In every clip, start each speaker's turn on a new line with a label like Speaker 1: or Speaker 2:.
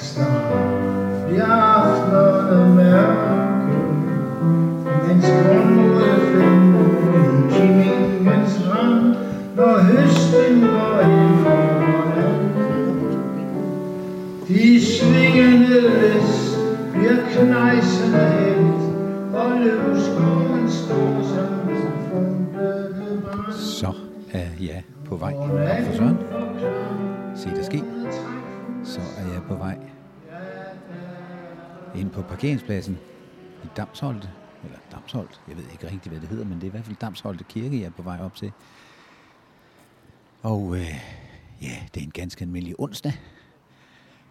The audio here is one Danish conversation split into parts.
Speaker 1: Og snart bliver aftenerne mørke. Mens grundmodet flimmer i kimmingens rand Når høsten går ind for De svingende læs bliver knejsende helt Og løvskoven står som fundet brand.
Speaker 2: Så er jeg på vej. Op for Søren. Parkeringspladsen i Damsholte. Eller Damsholt, jeg ved ikke rigtig, hvad det hedder, men det er i hvert fald Damsholte Kirke, jeg er på vej op til. Og øh, ja, det er en ganske almindelig onsdag.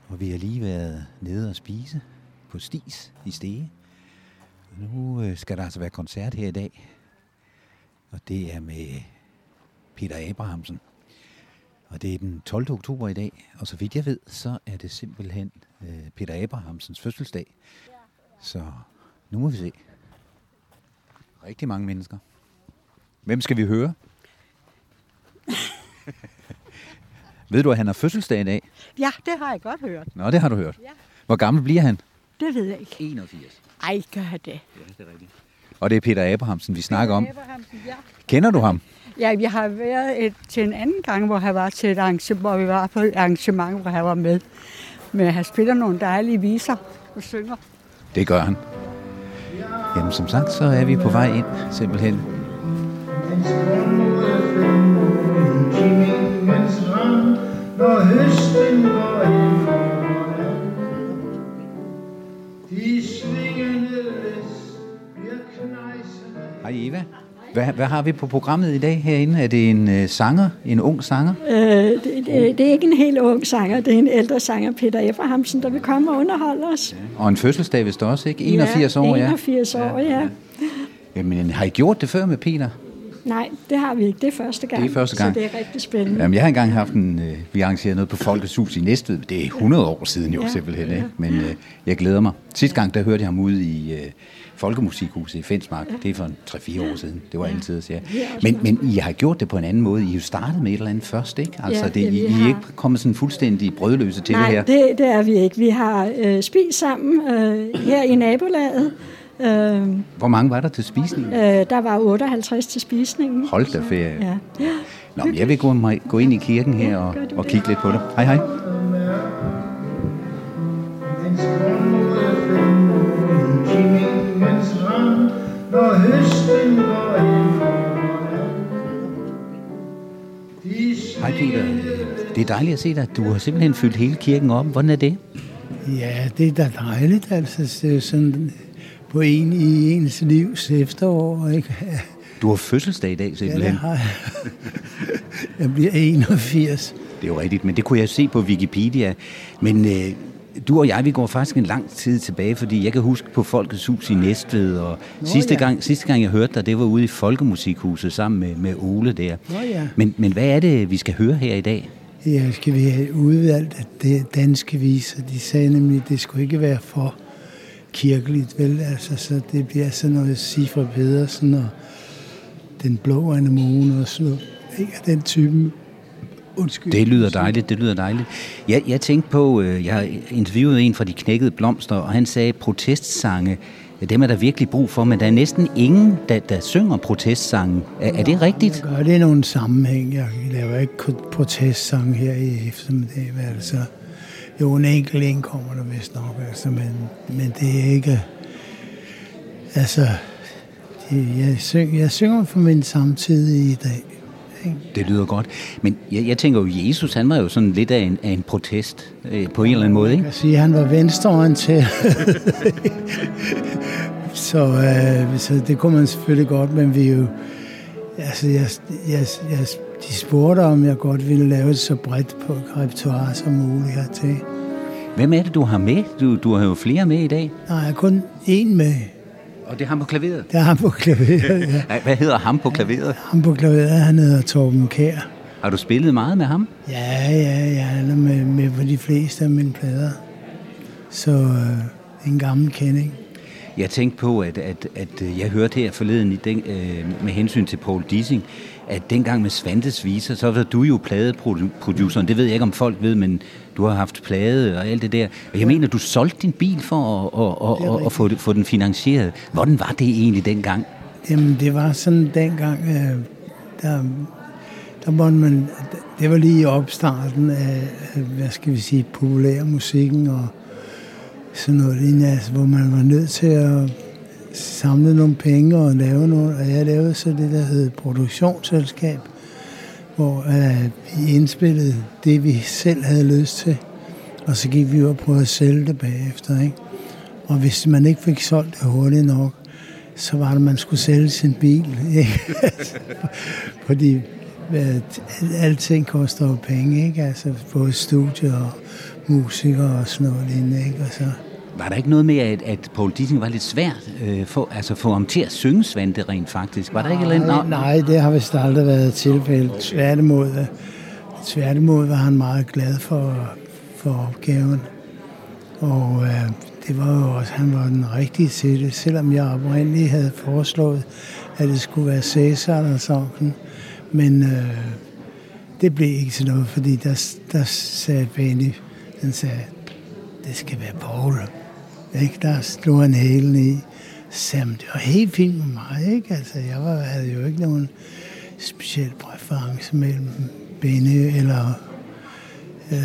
Speaker 2: Og vi har lige været nede og spise på Stis i Stege. Nu øh, skal der altså være koncert her i dag. Og det er med Peter Abrahamsen. Og det er den 12. oktober i dag, og så vidt jeg ved, så er det simpelthen øh, Peter Abrahamsens fødselsdag. Så nu må vi se. Rigtig mange mennesker. Hvem skal vi høre? ved du, at han har fødselsdag i dag?
Speaker 3: Ja, det har jeg godt hørt.
Speaker 2: Nå, det har du hørt.
Speaker 3: Ja.
Speaker 2: Hvor gammel bliver han?
Speaker 3: Det ved jeg ikke.
Speaker 2: 81.
Speaker 3: Ej, gør det.
Speaker 2: Ja, det er rigtigt. Og det er Peter Abrahamsen, vi snakker om.
Speaker 3: Abrahamsen, ja.
Speaker 2: Kender du ham?
Speaker 3: Ja, vi har været et, til en anden gang, hvor han var til et arrangement, hvor vi var på et arrangement, hvor han var med. Men han spiller nogle dejlige viser og synger.
Speaker 2: Det gør han. Jamen som sagt, så er vi på vej ind, simpelthen. Hvad, hvad har vi på programmet i dag herinde? Er det en øh, sanger, en ung sanger?
Speaker 4: Øh, det, det, det er ikke en helt ung sanger, det er en ældre sanger, Peter Abrahamsen, der vil komme og underholde os.
Speaker 2: Og en fødselsdag vist også, ikke? 81 år, ja.
Speaker 4: 81 år, ja.
Speaker 2: Jamen, har I gjort det før med Peter?
Speaker 4: Nej, det har vi ikke. Det er første gang.
Speaker 2: Det er første gang.
Speaker 4: Så det er rigtig spændende.
Speaker 2: Jamen, jeg har engang haft en, øh, vi arrangerede noget på Folkets Hus i Næstved. Det er 100 år siden jo
Speaker 4: Ja,
Speaker 2: simpelthen, ikke? Men øh, jeg glæder mig. Sidste gang, der hørte jeg ham ude i øh, Folkemusikhuset i Fensmark. Det er for en 3-4 år siden. Det var altid at sige. Men, men I har gjort det på en anden måde. I har jo startet med et eller andet først, ikke? Altså,
Speaker 4: Ja,
Speaker 2: det,
Speaker 4: ja,
Speaker 2: I, I er ikke kommet sådan fuldstændig brødløse til
Speaker 4: Nej,
Speaker 2: det her.
Speaker 4: det, det er vi ikke. Vi har øh, spist sammen øh, her i nabolaget. Øh,
Speaker 2: Hvor mange var der til spisningen?
Speaker 4: øh, der var 58 til spisningen.
Speaker 2: Hold da ferie.
Speaker 4: Ja.
Speaker 2: Nå, men jeg vil gå, mig, gå ind i kirken her og, og
Speaker 4: det.
Speaker 2: kigge lidt på dig. Hej, hej.
Speaker 1: Når høsten går
Speaker 2: Hej Peter. Det er dejligt at se dig. Du har simpelthen fyldt hele kirken op. Hvordan er det?
Speaker 5: Ja, det er da dejligt, altså. Det er sådan på en i ens livs efterår, ikke?
Speaker 2: Du har fødselsdag i dag
Speaker 5: Ja, det
Speaker 2: simpelthen.
Speaker 5: har jeg. Jeg bliver 81.
Speaker 2: Det er jo rigtigt, men det kunne jeg se på Wikipedia. Men øh, du og jeg, vi går faktisk en lang tid tilbage, fordi jeg kan huske på Folkets Hus i Næstved, og Nå, sidste,
Speaker 5: ja.
Speaker 2: gang, sidste gang jeg hørte dig, det var ude i Folkemusikhuset sammen med, med Ole der.
Speaker 5: Nå ja.
Speaker 2: Men, men hvad er det, vi skal høre her i dag?
Speaker 5: Ja, skal vi have udvalgt, at det danske viser. De sagde nemlig, at det skulle ikke være for kirkeligt, vel? Altså, så det bliver sådan noget Sifra Pedersen og den blå anemone og sådan noget. Ikke af den typen. Undskyld.
Speaker 2: Det lyder dejligt, det lyder dejligt. Jeg, jeg tænkte på, øh, jeg har interviewet en fra De Knækkede Blomster, og han sagde, protestsange, dem er der virkelig brug for, men der er næsten ingen, der, der synger protestsange. Er, er det rigtigt?
Speaker 5: Jeg gør det i nogle sammenhæng. Jeg laver ikke kun protestsang her i eftermiddag. Altså, jo, en enkelt en kommer der vist nok, altså, men, men det er ikke... Altså, det, jeg, syng, jeg synger for min samtid i dag.
Speaker 2: Det lyder godt. Men jeg, jeg tænker jo, Jesus, han var jo sådan lidt af en, af en protest øh, på en eller anden måde,
Speaker 5: Jeg
Speaker 2: ikke?
Speaker 5: kan sige, han var venstreorienteret. så, øh, så det kunne man selvfølgelig godt, men vi jo... Altså, jeg, jeg, jeg, de spurgte, om jeg godt ville lave det så bredt på repertoire som muligt hertil.
Speaker 2: Hvem er det, du har med? Du, du har jo flere med i dag.
Speaker 5: Nej, jeg har kun én med.
Speaker 2: Og det er ham på klaveret.
Speaker 5: Det er ham på klaveret, ja.
Speaker 2: Hvad hedder ham på klaveret?
Speaker 5: Ham på klaveret, han hedder Torben Kær.
Speaker 2: Har du spillet meget med ham?
Speaker 5: Ja, ja, ja, han er med, med på de fleste af mine plader. Så øh, en gammel kending.
Speaker 2: Jeg tænkte på, at, at, at jeg hørte her forleden i den, øh, med hensyn til Paul Dissing, at dengang med Svantes viser, så var du jo pladeproduceren. Det ved jeg ikke, om folk ved, men du har haft plade og alt det der. Og jeg mener, du solgte din bil for at, at, at, at få, få den finansieret. Hvordan var det egentlig dengang?
Speaker 5: Jamen, det var sådan dengang, øh, der, der måtte man, det var lige i opstarten af, hvad skal vi sige, populær musikken og sådan noget altså, hvor man var nødt til at samle nogle penge og lave noget. Og jeg lavede så det, der hed produktionsselskab, hvor øh, vi indspillede det, vi selv havde lyst til. Og så gik vi ud og prøvede at sælge det bagefter. Ikke? Og hvis man ikke fik solgt det hurtigt nok, så var det, at man skulle sælge sin bil. Ikke? Fordi at alting koster jo penge, ikke? Altså både studier og musikere og sådan noget lignende, ikke? Og så
Speaker 2: var der ikke noget med, at, at Paul Dissing var lidt svært øh, for, altså få ham til at synge Svante rent faktisk? Var der ikke
Speaker 5: eller
Speaker 2: andet?
Speaker 5: Nej, det har vist aldrig været tilfældet. Okay. Tværtimod, tværtimod var han meget glad for, for opgaven. Og øh, det var jo også, han var den rigtige til det, selvom jeg oprindeligt havde foreslået, at det skulle være Cæsar eller sådan. Men øh, det blev ikke sådan noget, fordi der, der sagde Benny, den sagde, det skal være Paul. Ikke? Der slog han hælen i. Sam, det var helt fint med mig. Ikke? Altså, jeg var, havde jo ikke nogen speciel præference mellem Benny eller øh,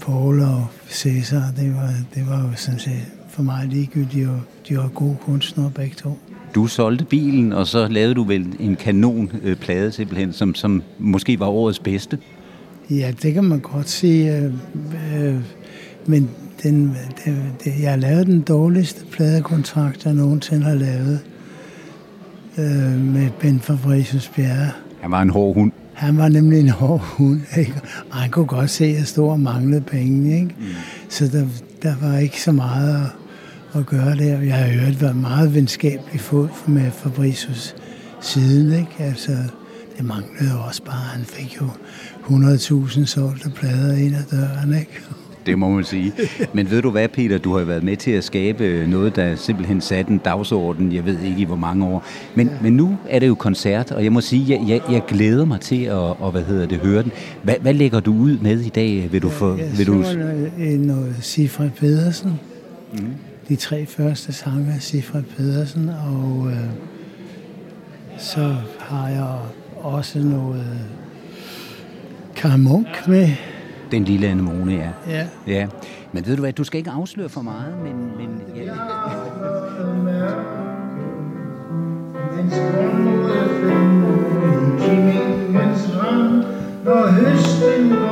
Speaker 5: Paul og Cæsar. Det var, det var jo sådan set for mig ligegyldigt. De var, de var gode kunstnere begge to.
Speaker 2: Du solgte bilen, og så lavede du vel en kanonplade øh, simpelthen, som, som måske var årets bedste?
Speaker 5: Ja, det kan man godt sige. Øh, øh, men den, den, den, jeg har lavet den dårligste pladekontrakt, jeg nogensinde har lavet øh, med Ben Fabricius Bjerre.
Speaker 2: Han var en hård hund.
Speaker 5: Han var nemlig en hård hund, ikke? og han kunne godt se, at jeg stod og manglede penge. Ikke? Mm. Så der, der var ikke så meget at, at gøre der. Jeg har hørt været meget venskabelig fod med Fabricius siden. Ikke? Altså, det manglede også bare. Han fik jo 100.000 solgte plader ind ad døren. Ikke?
Speaker 2: Det må man sige. Men ved du hvad, Peter, du har været med til at skabe noget, der simpelthen satte en dagsorden, jeg ved ikke i hvor mange år. Men, men nu er det jo koncert, og jeg må sige, jeg, jeg, jeg glæder mig til at og, hvad hedder det, høre den. Hvad, hvad lægger du ud med i dag? Vil du få,
Speaker 5: jeg
Speaker 2: vil
Speaker 5: du... noget, noget Sifred Pedersen. Mm. De tre første sange af Sifred Pedersen, og øh, så har jeg også noget Karl Munk med.
Speaker 2: Den lille anemone, ja.
Speaker 5: Ja.
Speaker 2: ja. Men ved du hvad, du skal ikke afsløre for meget, men... men ja.
Speaker 1: Mens når høsten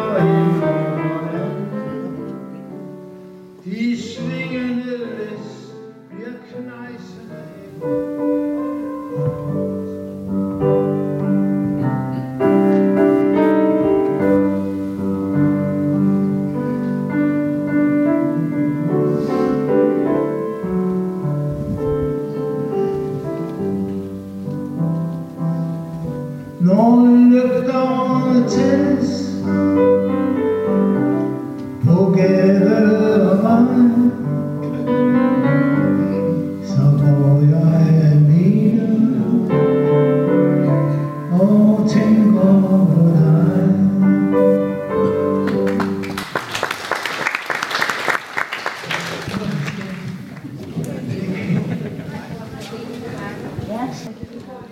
Speaker 1: gade og så går jeg alene og tænker på dig.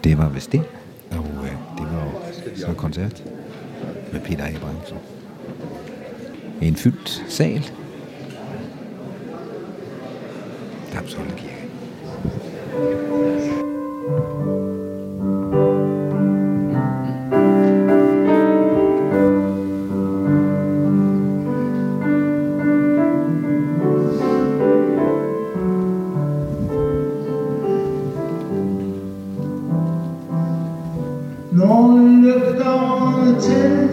Speaker 2: Det var vist det. Og øh, det var så koncert med Peter Abrahamsen. en fyldt sal. Damsholm Kirke. The